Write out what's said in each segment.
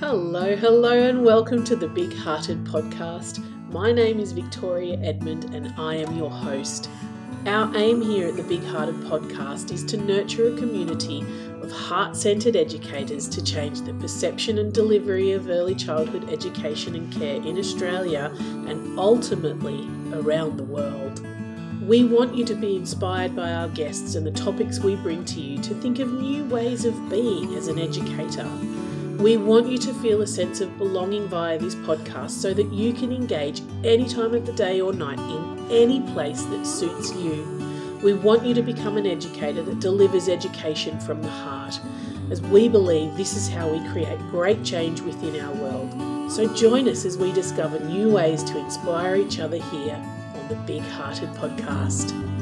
Hello, hello, and welcome to the Big Hearted Podcast. My name is Victoria Edmond, and I am your host. Our aim here at the Big Hearted Podcast is to nurture a community of heart centered educators to change the perception and delivery of early childhood education and care in Australia and ultimately around the world. We want you to be inspired by our guests and the topics we bring to you to think of new ways of being as an educator. We want you to feel a sense of belonging via this podcast so that you can engage any time of the day or night in any place that suits you. We want you to become an educator that delivers education from the heart, as we believe this is how we create great change within our world. So join us as we discover new ways to inspire each other here on the Big Hearted Podcast.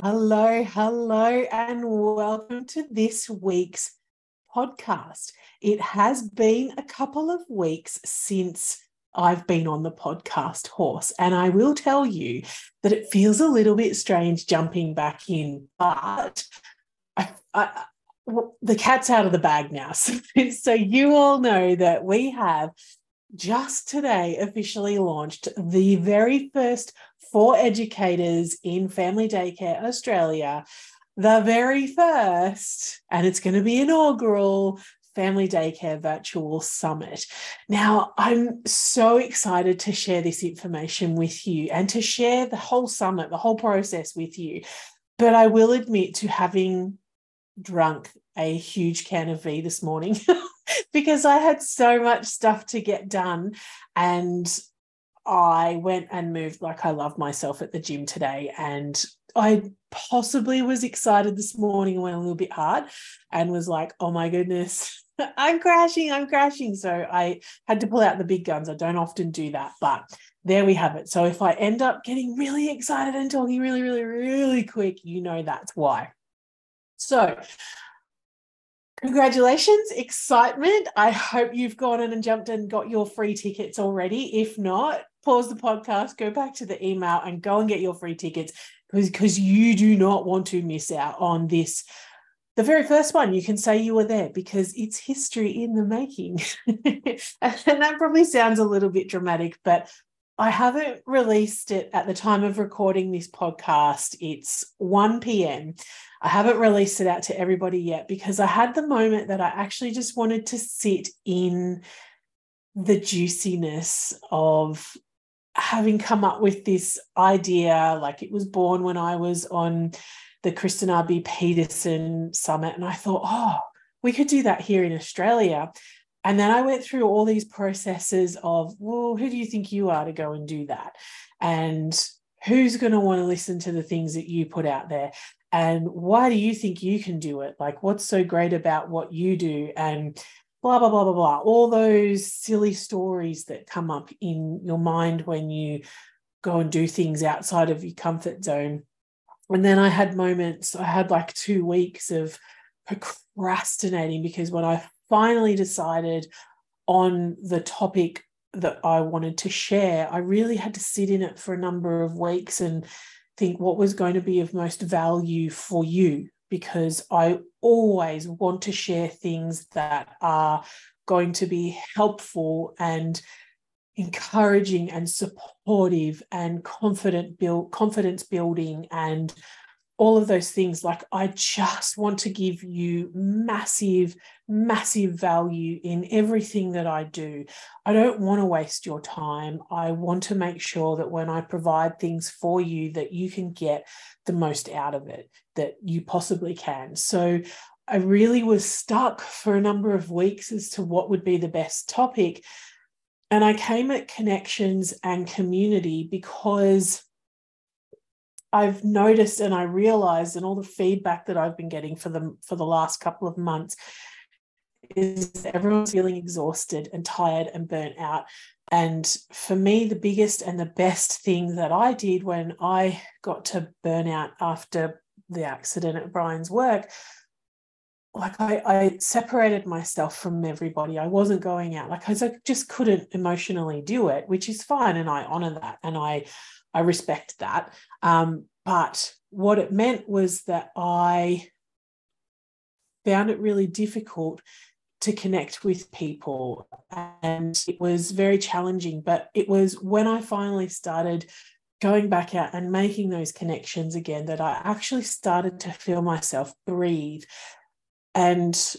Hello, hello, and welcome to this week's podcast. It has been a couple of weeks since I've been on the podcast horse, and I will tell you that it feels a little bit strange jumping back in, but I, I, the cat's out of the bag now. So, so you all know that we have just today officially launched the very first for educators in Family Daycare Australia, the very first, and it's going to be inaugural Family Daycare Virtual Summit. Now, I'm so excited to share this information with you and to share the whole summit, the whole process with you. But I will admit to having drunk a huge can of V this morning because I had so much stuff to get done. And I went and moved like I love myself at the gym today. And I possibly was excited this morning and went a little bit hard and was like, oh my goodness, I'm crashing, I'm crashing. So I had to pull out the big guns. I don't often do that, but there we have it. So if I end up getting really excited and talking really, really, really quick, you know that's why. So Congratulations, excitement. I hope you've gone in and jumped and got your free tickets already. If not, pause the podcast, go back to the email and go and get your free tickets because you do not want to miss out on this. The very first one, you can say you were there because it's history in the making. and that probably sounds a little bit dramatic, but I haven't released it at the time of recording this podcast. It's 1 p.m. I haven't released it out to everybody yet because I had the moment that I actually just wanted to sit in the juiciness of having come up with this idea. Like it was born when I was on the Kristen R.B. Peterson Summit, and I thought, oh, we could do that here in Australia. And then I went through all these processes of, well, who do you think you are to go and do that? And who's going to want to listen to the things that you put out there? And why do you think you can do it? Like, what's so great about what you do? And blah, blah, blah, blah, blah. All those silly stories that come up in your mind when you go and do things outside of your comfort zone. And then I had moments, I had like two weeks of procrastinating because when I finally decided on the topic that I wanted to share, I really had to sit in it for a number of weeks and think what was going to be of most value for you because I always want to share things that are going to be helpful and encouraging and supportive and confident build confidence building and all of those things like i just want to give you massive massive value in everything that i do. I don't want to waste your time. I want to make sure that when i provide things for you that you can get the most out of it that you possibly can. So i really was stuck for a number of weeks as to what would be the best topic and i came at connections and community because I've noticed and I realized and all the feedback that I've been getting for them for the last couple of months is everyone's feeling exhausted and tired and burnt out. And for me, the biggest and the best thing that I did when I got to burnout after the accident at Brian's work like I, I separated myself from everybody. I wasn't going out. Like I just couldn't emotionally do it, which is fine. And I honor that and I I respect that. Um, but what it meant was that I found it really difficult to connect with people. And it was very challenging. But it was when I finally started going back out and making those connections again that I actually started to feel myself breathe. And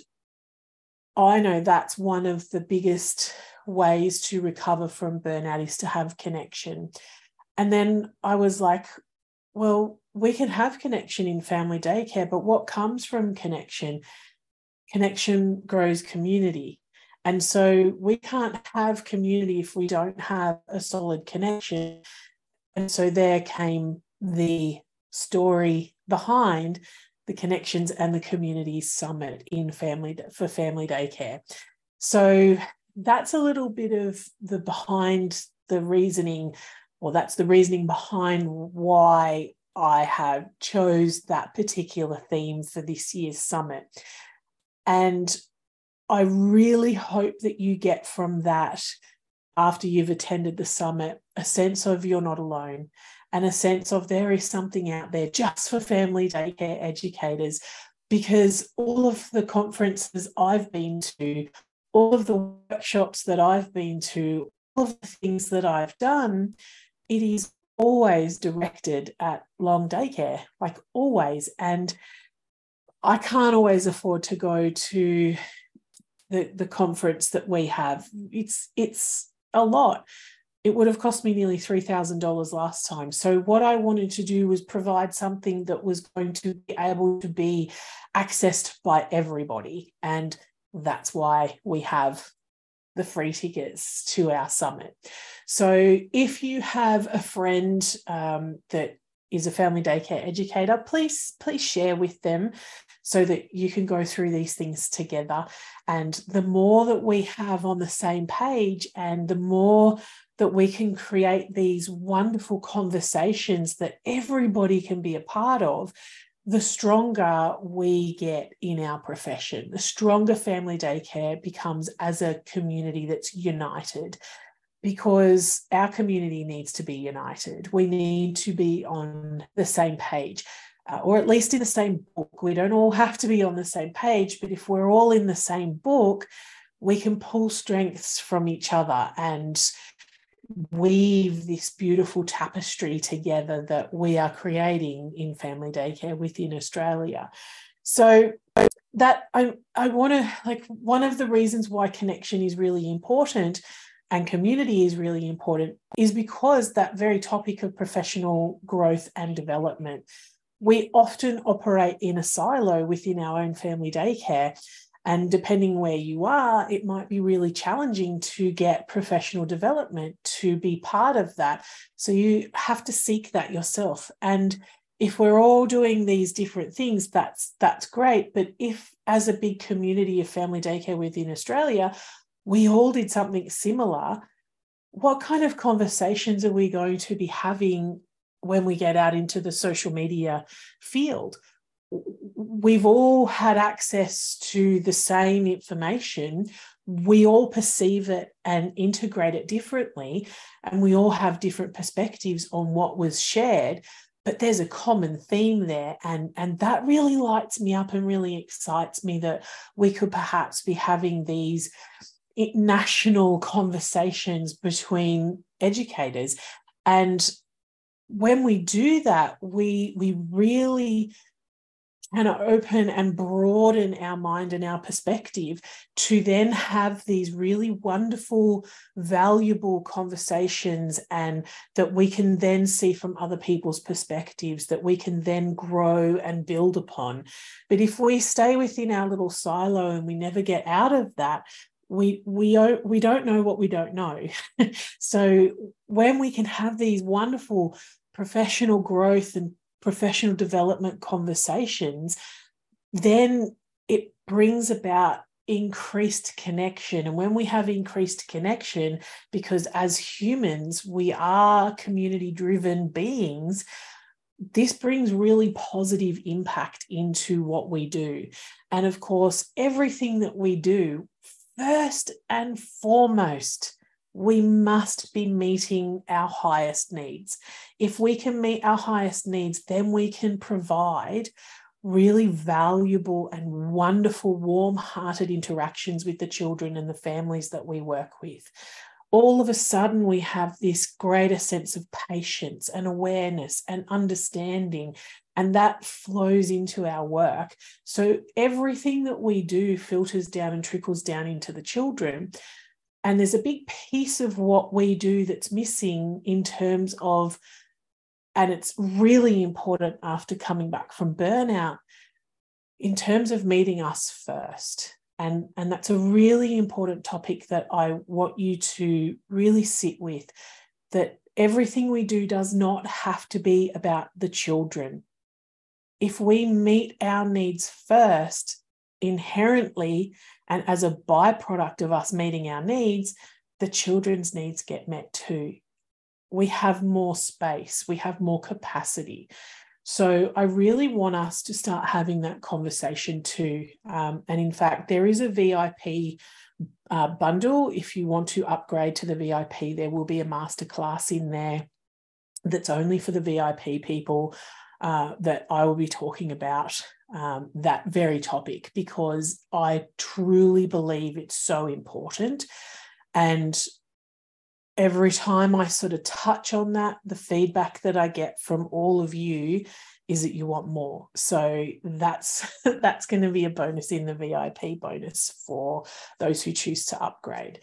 I know that's one of the biggest ways to recover from burnout is to have connection. And then I was like, well, we can have connection in family daycare, but what comes from connection? Connection grows community. And so we can't have community if we don't have a solid connection. And so there came the story behind the connections and the community summit in family for family daycare. So that's a little bit of the behind the reasoning, or that's the reasoning behind why I have chose that particular theme for this year's summit. And I really hope that you get from that after you've attended the summit a sense of you're not alone and a sense of there is something out there just for family daycare educators because all of the conferences I've been to, all of the workshops that I've been to, all of the things that I've done, it is always directed at long daycare, like always. And I can't always afford to go to the, the conference that we have. It's it's a lot. It would have cost me nearly $3,000 last time. So, what I wanted to do was provide something that was going to be able to be accessed by everybody. And that's why we have the free tickets to our summit. So, if you have a friend um, that is a family daycare educator, please please share with them so that you can go through these things together. And the more that we have on the same page, and the more that we can create these wonderful conversations that everybody can be a part of, the stronger we get in our profession, the stronger family daycare becomes as a community that's united because our community needs to be united. We need to be on the same page. Uh, or at least in the same book. We don't all have to be on the same page, but if we're all in the same book, we can pull strengths from each other and weave this beautiful tapestry together that we are creating in family daycare within Australia. So that I I want to like one of the reasons why connection is really important and community is really important is because that very topic of professional growth and development. We often operate in a silo within our own family daycare. And depending where you are, it might be really challenging to get professional development to be part of that. So you have to seek that yourself. And if we're all doing these different things, that's that's great. But if as a big community of family daycare within Australia, we all did something similar, what kind of conversations are we going to be having when we get out into the social media field? We've all had access to the same information. We all perceive it and integrate it differently, and we all have different perspectives on what was shared but there's a common theme there and and that really lights me up and really excites me that we could perhaps be having these national conversations between educators and when we do that we we really of open and broaden our mind and our perspective to then have these really wonderful valuable conversations and that we can then see from other people's perspectives that we can then grow and build upon. But if we stay within our little silo and we never get out of that we we we don't know what we don't know. So when we can have these wonderful professional growth and professional development conversations then it brings about increased connection and when we have increased connection because as humans we are community driven beings this brings really positive impact into what we do. And of course, everything that we do, first and foremost, we must be meeting our highest needs. If we can meet our highest needs, then we can provide really valuable and wonderful, warm hearted interactions with the children and the families that we work with. All of a sudden, we have this greater sense of patience and awareness and understanding, and that flows into our work. So, everything that we do filters down and trickles down into the children. And there's a big piece of what we do that's missing in terms of and it's really important after coming back from burnout in terms of meeting us first. And, and that's a really important topic that I want you to really sit with that everything we do does not have to be about the children. If we meet our needs first, inherently, and as a byproduct of us meeting our needs, the children's needs get met too we have more space, we have more capacity. So I really want us to start having that conversation too. Um, and in fact, there is a VIP uh, bundle. If you want to upgrade to the VIP, there will be a masterclass in there that's only for the VIP people uh, that I will be talking about um, that very topic because I truly believe it's so important. And every time I sort of touch on that, the feedback that I get from all of you is that you want more. So that's that's going to be a bonus in the VIP bonus for those who choose to upgrade.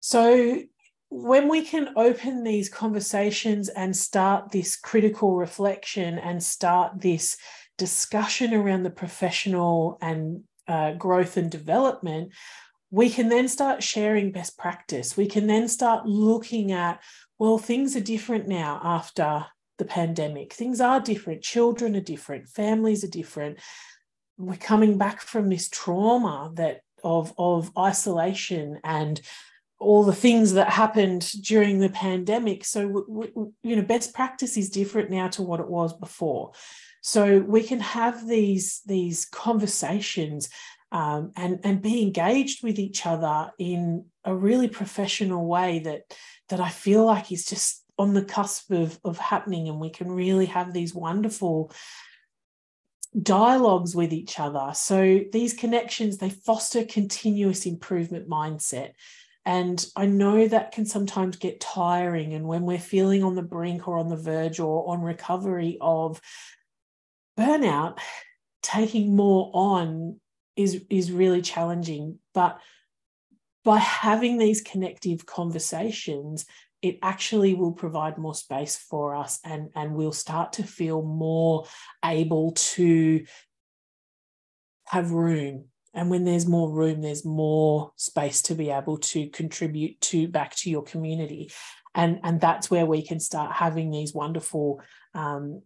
So when we can open these conversations and start this critical reflection and start this discussion around the professional and uh, growth and development, we can then start sharing best practice. We can then start looking at, well, things are different now after the pandemic. Things are different. Children are different. Families are different. We're coming back from this trauma that of, of isolation and all the things that happened during the pandemic. So, you know, best practice is different now to what it was before. So we can have these, these conversations um, and and be engaged with each other in a really professional way that that I feel like is just on the cusp of of happening, and we can really have these wonderful dialogues with each other. So these connections they foster continuous improvement mindset. And I know that can sometimes get tiring. And when we're feeling on the brink or on the verge or on recovery of burnout, taking more on is is really challenging but by having these connective conversations it actually will provide more space for us and and we'll start to feel more able to have room and when there's more room there's more space to be able to contribute to back to your community and and that's where we can start having these wonderful um,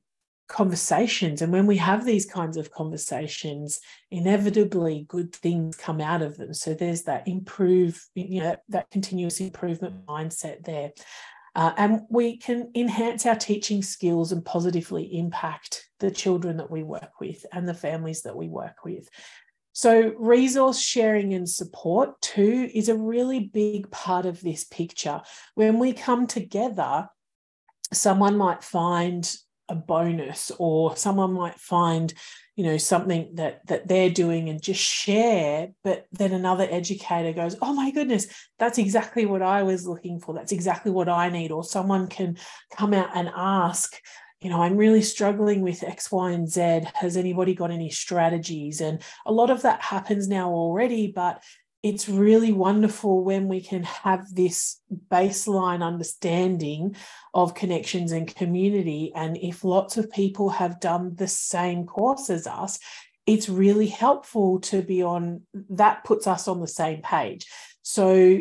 conversations. And when we have these kinds of conversations, inevitably good things come out of them. So there's that improve, you know, that continuous improvement mindset there. Uh, and we can enhance our teaching skills and positively impact the children that we work with and the families that we work with. So, resource sharing and support too is a really big part of this picture. When we come together, someone might find a bonus or someone might find you know something that that they're doing and just share but then another educator goes oh my goodness that's exactly what i was looking for that's exactly what i need or someone can come out and ask you know i'm really struggling with x y and z has anybody got any strategies and a lot of that happens now already but it's really wonderful when we can have this baseline understanding of connections and community. And if lots of people have done the same course as us, it's really helpful to be on that, puts us on the same page. So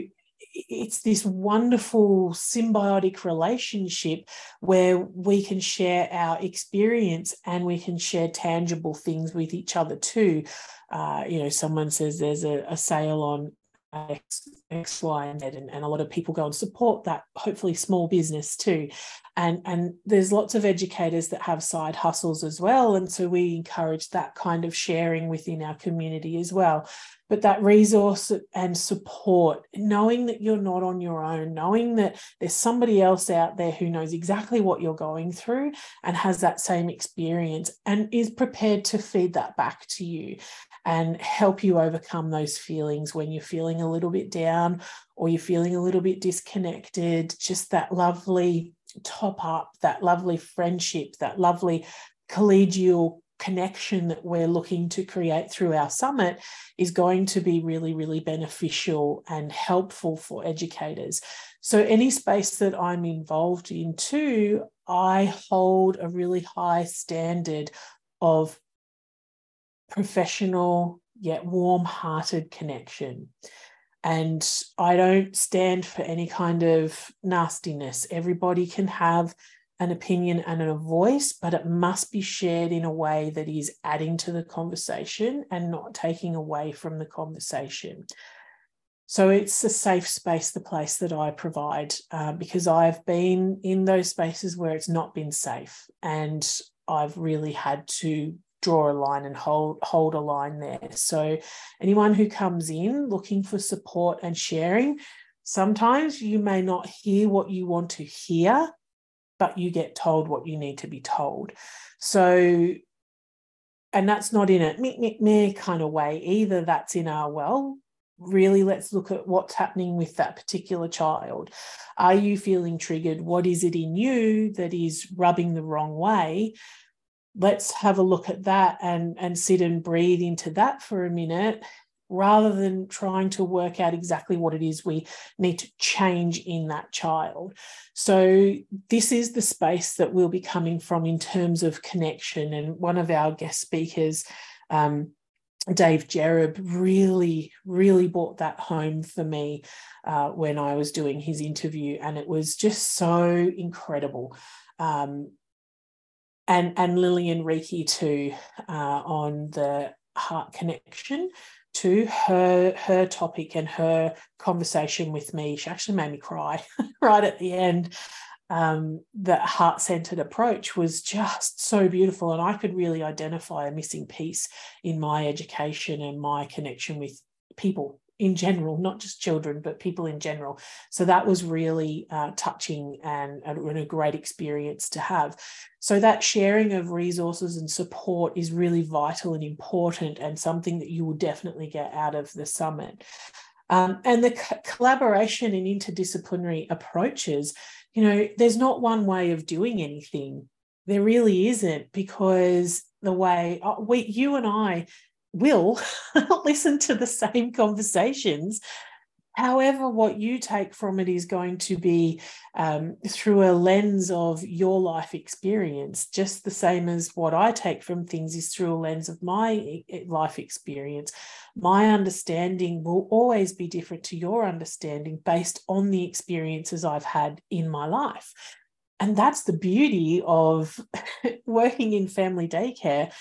it's this wonderful symbiotic relationship where we can share our experience and we can share tangible things with each other too. Uh, you know, someone says there's a, a sale on X, X, Y, and Z, and, and a lot of people go and support that, hopefully small business too. And, and there's lots of educators that have side hustles as well. And so we encourage that kind of sharing within our community as well. But that resource and support, knowing that you're not on your own, knowing that there's somebody else out there who knows exactly what you're going through and has that same experience and is prepared to feed that back to you and help you overcome those feelings when you're feeling a little bit down or you're feeling a little bit disconnected. Just that lovely top up, that lovely friendship, that lovely collegial connection that we're looking to create through our summit is going to be really, really beneficial and helpful for educators. So, any space that I'm involved in too, I hold a really high standard of professional yet warm hearted connection. And I don't stand for any kind of nastiness. Everybody can have an opinion and a voice, but it must be shared in a way that is adding to the conversation and not taking away from the conversation. So it's a safe space, the place that I provide, uh, because I've been in those spaces where it's not been safe. And I've really had to draw a line and hold hold a line there. So anyone who comes in looking for support and sharing, sometimes you may not hear what you want to hear, but you get told what you need to be told. So and that's not in a meh, meh, kind of way either. That's in our well, really let's look at what's happening with that particular child. Are you feeling triggered? What is it in you that is rubbing the wrong way? Let's have a look at that and and sit and breathe into that for a minute rather than trying to work out exactly what it is we need to change in that child. So, this is the space that we'll be coming from in terms of connection. And one of our guest speakers, um, Dave Jereb, really, really brought that home for me uh, when I was doing his interview. And it was just so incredible. Um, and and Lillian Reiki too uh, on the heart connection to her her topic and her conversation with me. She actually made me cry right at the end. Um, that heart centered approach was just so beautiful, and I could really identify a missing piece in my education and my connection with people in general, not just children, but people in general. So that was really uh, touching and, and a great experience to have. So that sharing of resources and support is really vital and important, and something that you will definitely get out of the summit. Um, and the co- collaboration and interdisciplinary approaches, you know, there's not one way of doing anything. There really isn't, because the way uh, we, you and I will listen to the same conversations. However, what you take from it is going to be um, through a lens of your life experience, just the same as what I take from things is through a lens of my life experience. My understanding will always be different to your understanding based on the experiences I've had in my life. And that's the beauty of working in family daycare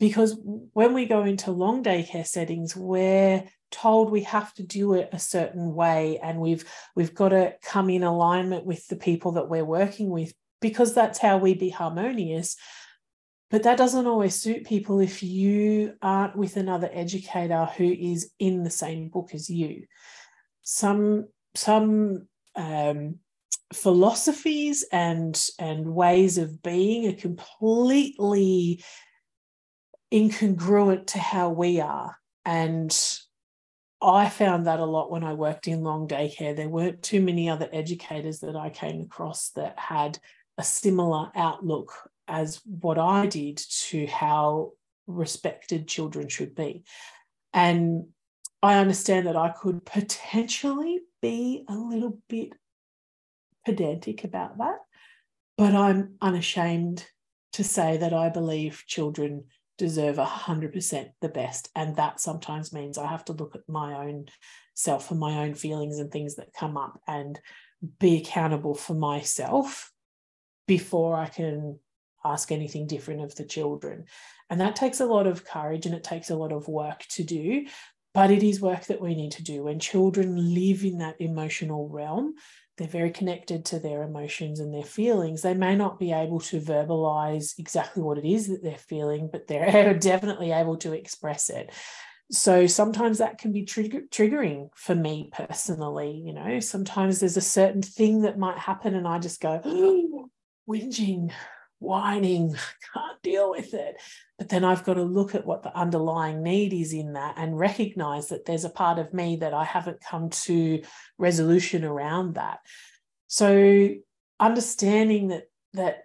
because when we go into long daycare settings we're told we have to do it a certain way and we've we've got to come in alignment with the people that we're working with because that's how we be harmonious. But that doesn't always suit people if you aren't with another educator who is in the same book as you. Some some um, philosophies and and ways of being are completely incongruent to how we are. And I found that a lot when I worked in long daycare. There weren't too many other educators that I came across that had a similar outlook as what I did to how respected children should be. And I understand that I could potentially be a little bit pedantic about that, but I'm unashamed to say that I believe children deserve 100% the best. And that sometimes means I have to look at my own self and my own feelings and things that come up and be accountable for myself before I can ask anything different of the children. And that takes a lot of courage and it takes a lot of work to do. but it is work that we need to do. When children live in that emotional realm, they're very connected to their emotions and their feelings. They may not be able to verbalize exactly what it is that they're feeling, but they're definitely able to express it. So sometimes that can be trigger- triggering for me personally. You know, sometimes there's a certain thing that might happen, and I just go, whinging, whining, can't deal with it. But then I've got to look at what the underlying need is in that and recognize that there's a part of me that I haven't come to resolution around that. So understanding that that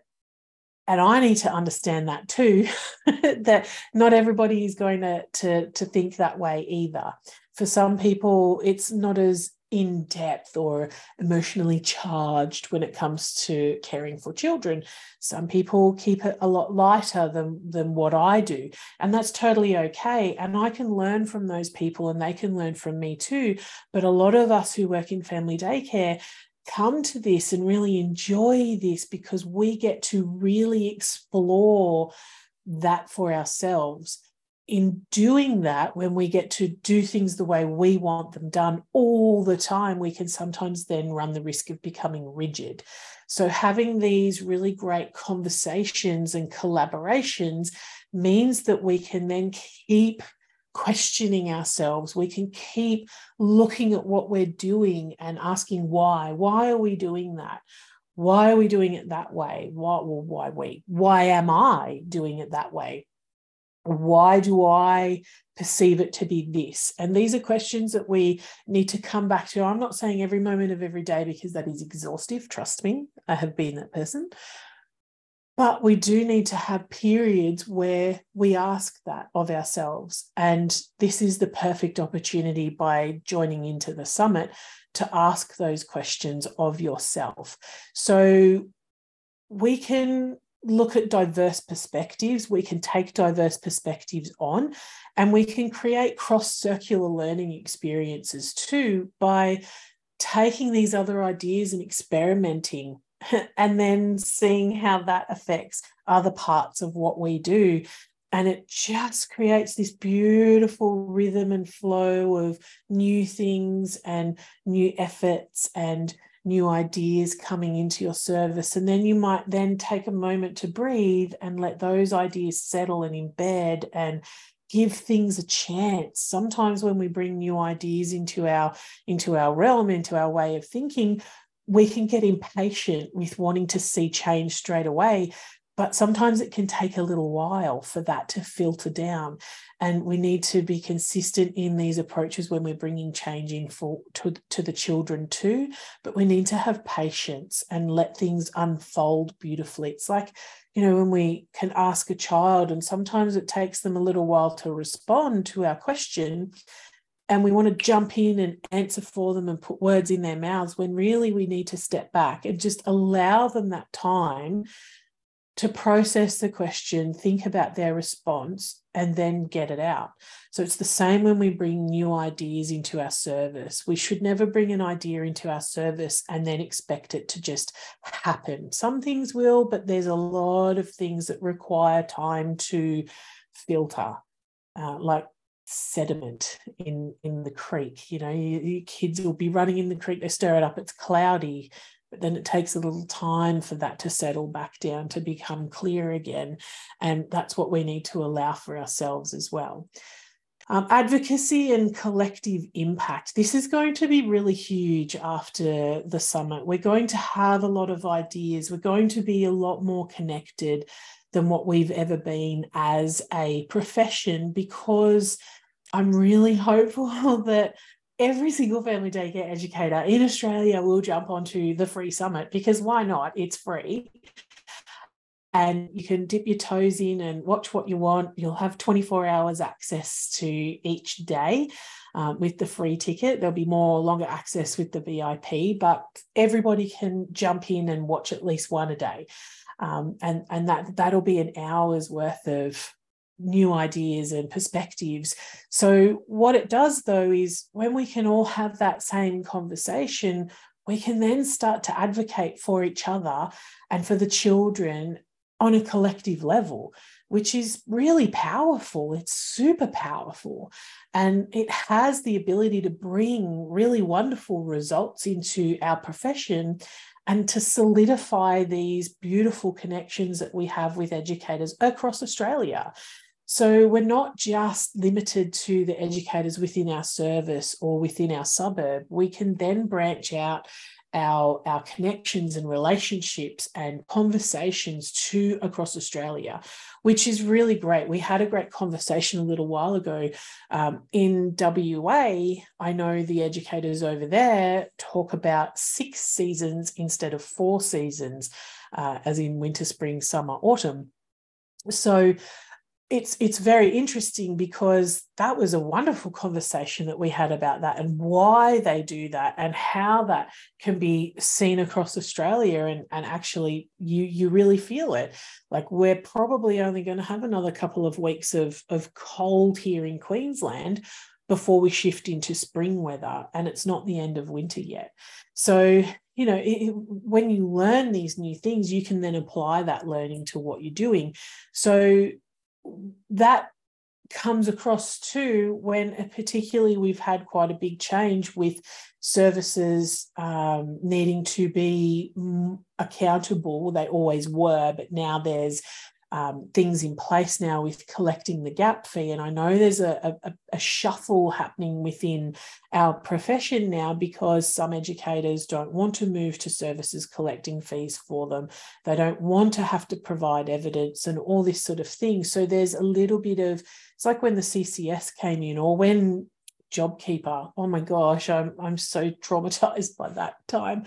and I need to understand that too, that not everybody is going to, to, to think that way either. For some people, it's not as in depth or emotionally charged when it comes to caring for children. Some people keep it a lot lighter than, than what I do. And that's totally okay. And I can learn from those people and they can learn from me too. But a lot of us who work in family daycare come to this and really enjoy this because we get to really explore that for ourselves in doing that, when we get to do things the way we want them done all the time, we can sometimes then run the risk of becoming rigid. So, having these really great conversations and collaborations means that we can then keep questioning ourselves. We can keep looking at what we're doing and asking why. Why are we doing that? Why are we doing it that way? Why, well, why we? Why am I doing it that way? Why do I perceive it to be this? And these are questions that we need to come back to. I'm not saying every moment of every day because that is exhaustive. Trust me, I have been that person. But we do need to have periods where we ask that of ourselves. And this is the perfect opportunity by joining into the summit to ask those questions of yourself. So we can look at diverse perspectives, we can take diverse perspectives on, and we can create cross-curricular learning experiences too by taking these other ideas and experimenting and then seeing how that affects other parts of what we do. And it just creates this beautiful rhythm and flow of new things and new efforts and new ideas coming into your service. And then you might then take a moment to breathe and let those ideas settle and embed and give things a chance. Sometimes when we bring new ideas into our into our realm, into our way of thinking, we can get impatient with wanting to see change straight away but sometimes it can take a little while for that to filter down and we need to be consistent in these approaches when we're bringing change in for to, to the children too but we need to have patience and let things unfold beautifully. It's like you know when we can ask a child and sometimes it takes them a little while to respond to our question and we want to jump in and answer for them and put words in their mouths when really we need to step back and just allow them that time to process the question, think about their response, and then get it out. So it's the same when we bring new ideas into our service. We should never bring an idea into our service and then expect it to just happen. Some things will, but there's a lot of things that require time to filter, uh, like sediment in in the creek you know you, you kids will be running in the creek they stir it up it's cloudy but then it takes a little time for that to settle back down to become clear again. And that's what we need to allow for ourselves as well. Um, advocacy and collective impact. This is going to be really huge after the summit. We're going to have a lot of ideas. We're going to be a lot more connected than what we've ever been as a profession because I'm really hopeful that every single family daycare educator in Australia will jump onto the free summit because why not? It's free. And you can dip your toes in and watch what you want. You'll have 24 hours access to each day um, with the free ticket. There'll be more longer access with the VIP, but everybody can jump in and watch at least one a day. Um, and and that that'll be an hour's worth of new ideas and perspectives. So, what it does though is when we can all have that same conversation, we can then start to advocate for each other and for the children on a collective level, which is really powerful. It's super powerful. And it has the ability to bring really wonderful results into our profession and to solidify these beautiful connections that we have with educators across Australia. So we're not just limited to the educators within our service or within our suburb. We can then branch out our, our connections and relationships and conversations to across Australia, which is really great. We had a great conversation a little while ago um, in WA. I know the educators over there talk about six seasons instead of four seasons, uh, as in winter, spring, summer, autumn. So it's it's very interesting because that was a wonderful conversation that we had about that and why they do that and how that can be seen across Australia and, and actually you you really feel it. Like we're probably only going to have another couple of weeks of of cold here in Queensland before we shift into spring weather and it's not the end of winter yet. So you know it, when you learn these new things you can then apply that learning to what you're doing. So that comes across too when particularly we've had quite a big change with services um, needing to be accountable. They always were but now there's um, things in place now with collecting the gap fee. And I know there's a, a, a, shuffle happening within our profession now because some educators don't want to move to services collecting fees for them. They don't want to have to provide evidence and all this sort of thing. So there's a little bit of, it's like when the CCS came in or when JobKeeper, oh my gosh, I'm, I'm so traumatized by that time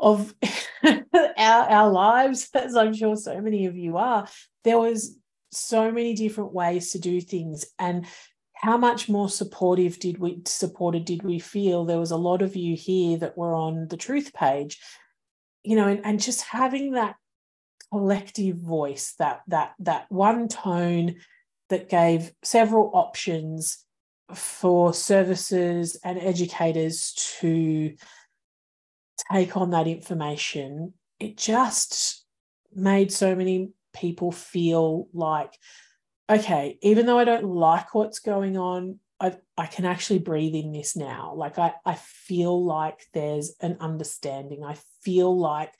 of our, our lives, as I'm sure so many of you are, there was so many different ways to do things. And how much more supportive did we supported did we feel? There was a lot of you here that were on the truth page, you know, and, and just having that collective voice, that that that one tone that gave several options for services and educators to take on that information, it just made so many people feel like, okay, even though I don't like what's going on, I, I can actually breathe in this now. Like I, I feel like there's an understanding. I feel like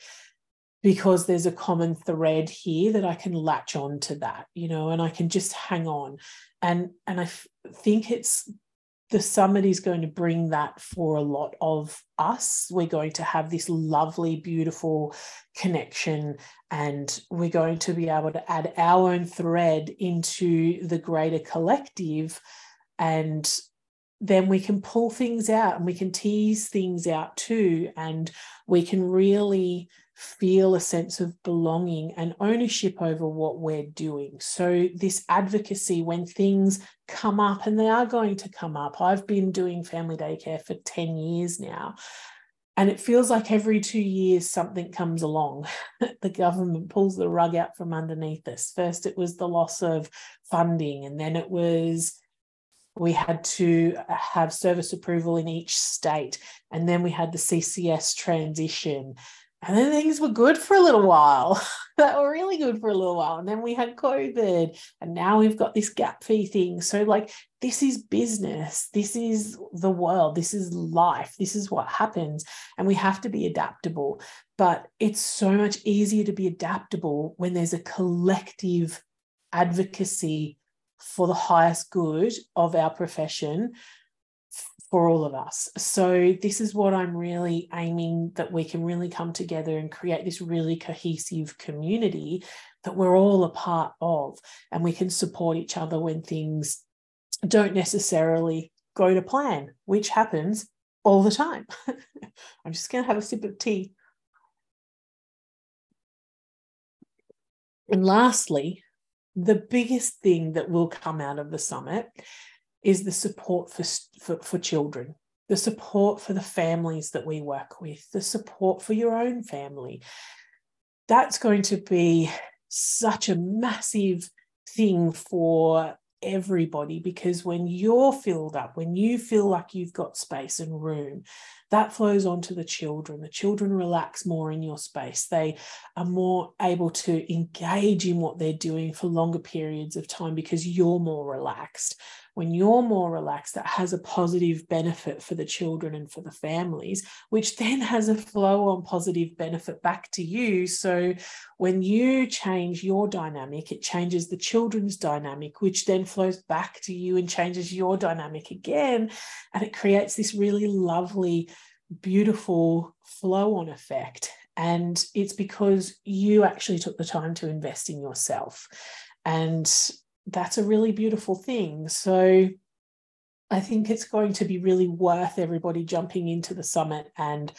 because there's a common thread here that I can latch on to that, you know, and I can just hang on. And and I f- think it's the summit is going to bring that for a lot of us. We're going to have this lovely, beautiful connection, and we're going to be able to add our own thread into the greater collective. And then we can pull things out and we can tease things out too. And we can really feel a sense of belonging and ownership over what we're doing. So, this advocacy, when things come up, and they are going to come up, I've been doing family daycare for 10 years now. And it feels like every two years something comes along. the government pulls the rug out from underneath us. First, it was the loss of funding, and then it was we had to have service approval in each state. And then we had the CCS transition. And then things were good for a little while. that were really good for a little while. And then we had COVID, and now we've got this gap fee thing. So, like, this is business. This is the world. This is life. This is what happens. And we have to be adaptable. But it's so much easier to be adaptable when there's a collective advocacy for the highest good of our profession for all of us. So, this is what I'm really aiming that we can really come together and create this really cohesive community that we're all a part of, and we can support each other when things don't necessarily go to plan, which happens all the time. I'm just going to have a sip of tea. And lastly, the biggest thing that will come out of the summit is the support for, for, for children, the support for the families that we work with, the support for your own family. That's going to be such a massive thing for everybody because when you're filled up, when you feel like you've got space and room, that flows onto the children. The children relax more in your space. They are more able to engage in what they're doing for longer periods of time because you're more relaxed when you're more relaxed, that has a positive benefit for the children and for the families, which then has a flow on positive benefit back to you. So when you change your dynamic, it changes the children's dynamic, which then flows back to you and changes your dynamic again. And it creates this really lovely, beautiful flow on effect. And it's because you actually took the time to invest in yourself. And that's a really beautiful thing. So I think it's going to be really worth everybody jumping into the summit and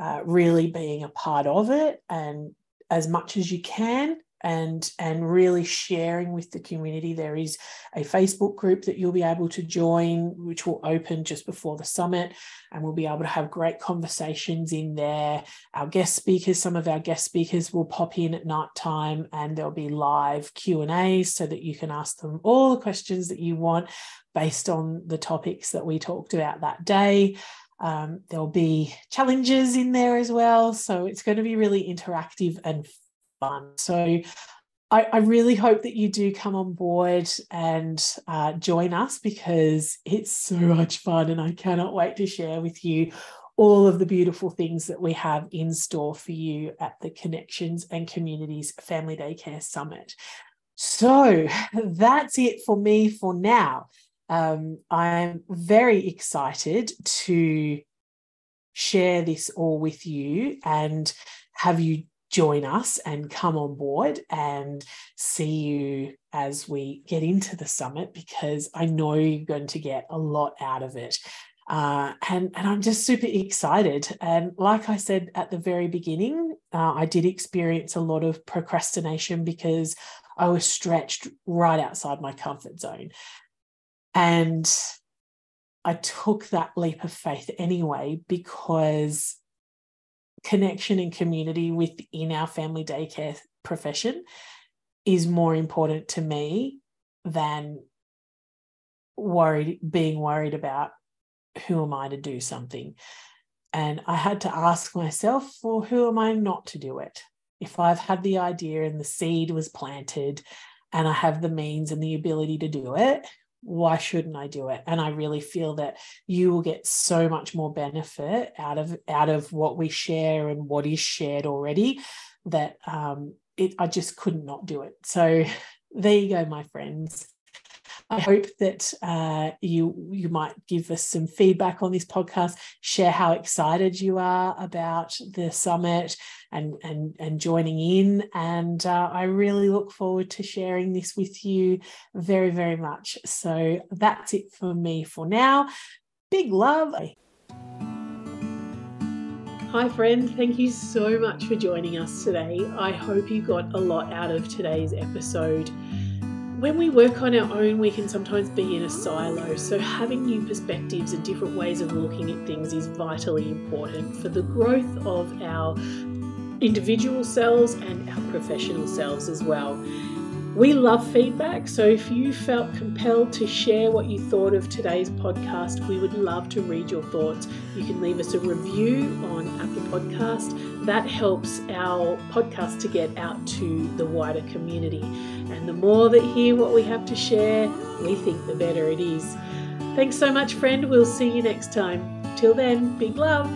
uh, really being a part of it and as much as you can and and really sharing with the community there is a facebook group that you'll be able to join which will open just before the summit and we'll be able to have great conversations in there our guest speakers some of our guest speakers will pop in at night time and there'll be live q and a's so that you can ask them all the questions that you want based on the topics that we talked about that day um, there'll be challenges in there as well. So it's going to be really interactive and fun. So I, I really hope that you do come on board and uh, join us because it's so much fun. And I cannot wait to share with you all of the beautiful things that we have in store for you at the Connections and Communities Family Daycare Summit. So that's it for me for now. Um, I'm very excited to share this all with you and have you join us and come on board and see you as we get into the summit because I know you're going to get a lot out of it. Uh, and, and I'm just super excited. And like I said at the very beginning, uh, I did experience a lot of procrastination because I was stretched right outside my comfort zone. And I took that leap of faith anyway because connection and community within our family daycare profession is more important to me than worried being worried about who am I to do something. And I had to ask myself, well, who am I not to do it? If I've had the idea and the seed was planted and I have the means and the ability to do it, why shouldn't I do it? And I really feel that you will get so much more benefit out of out of what we share and what is shared already that um, it I just could not do it. So there you go, my friends. I hope that uh, you you might give us some feedback on this podcast. Share how excited you are about the summit and and and joining in. And uh, I really look forward to sharing this with you very very much. So that's it for me for now. Big love. Hi, friend. Thank you so much for joining us today. I hope you got a lot out of today's episode when we work on our own, we can sometimes be in a silo. So, having new perspectives and different ways of looking at things is vitally important for the growth of our individual selves and our professional selves as well. We love feedback, so if you felt compelled to share what you thought of today's podcast, we would love to read your thoughts. You can leave us a review on Apple Podcast. That helps our podcast to get out to the wider community. And the more that hear what we have to share, we think the better it is. Thanks so much, friend. We'll see you next time. Till then, big love.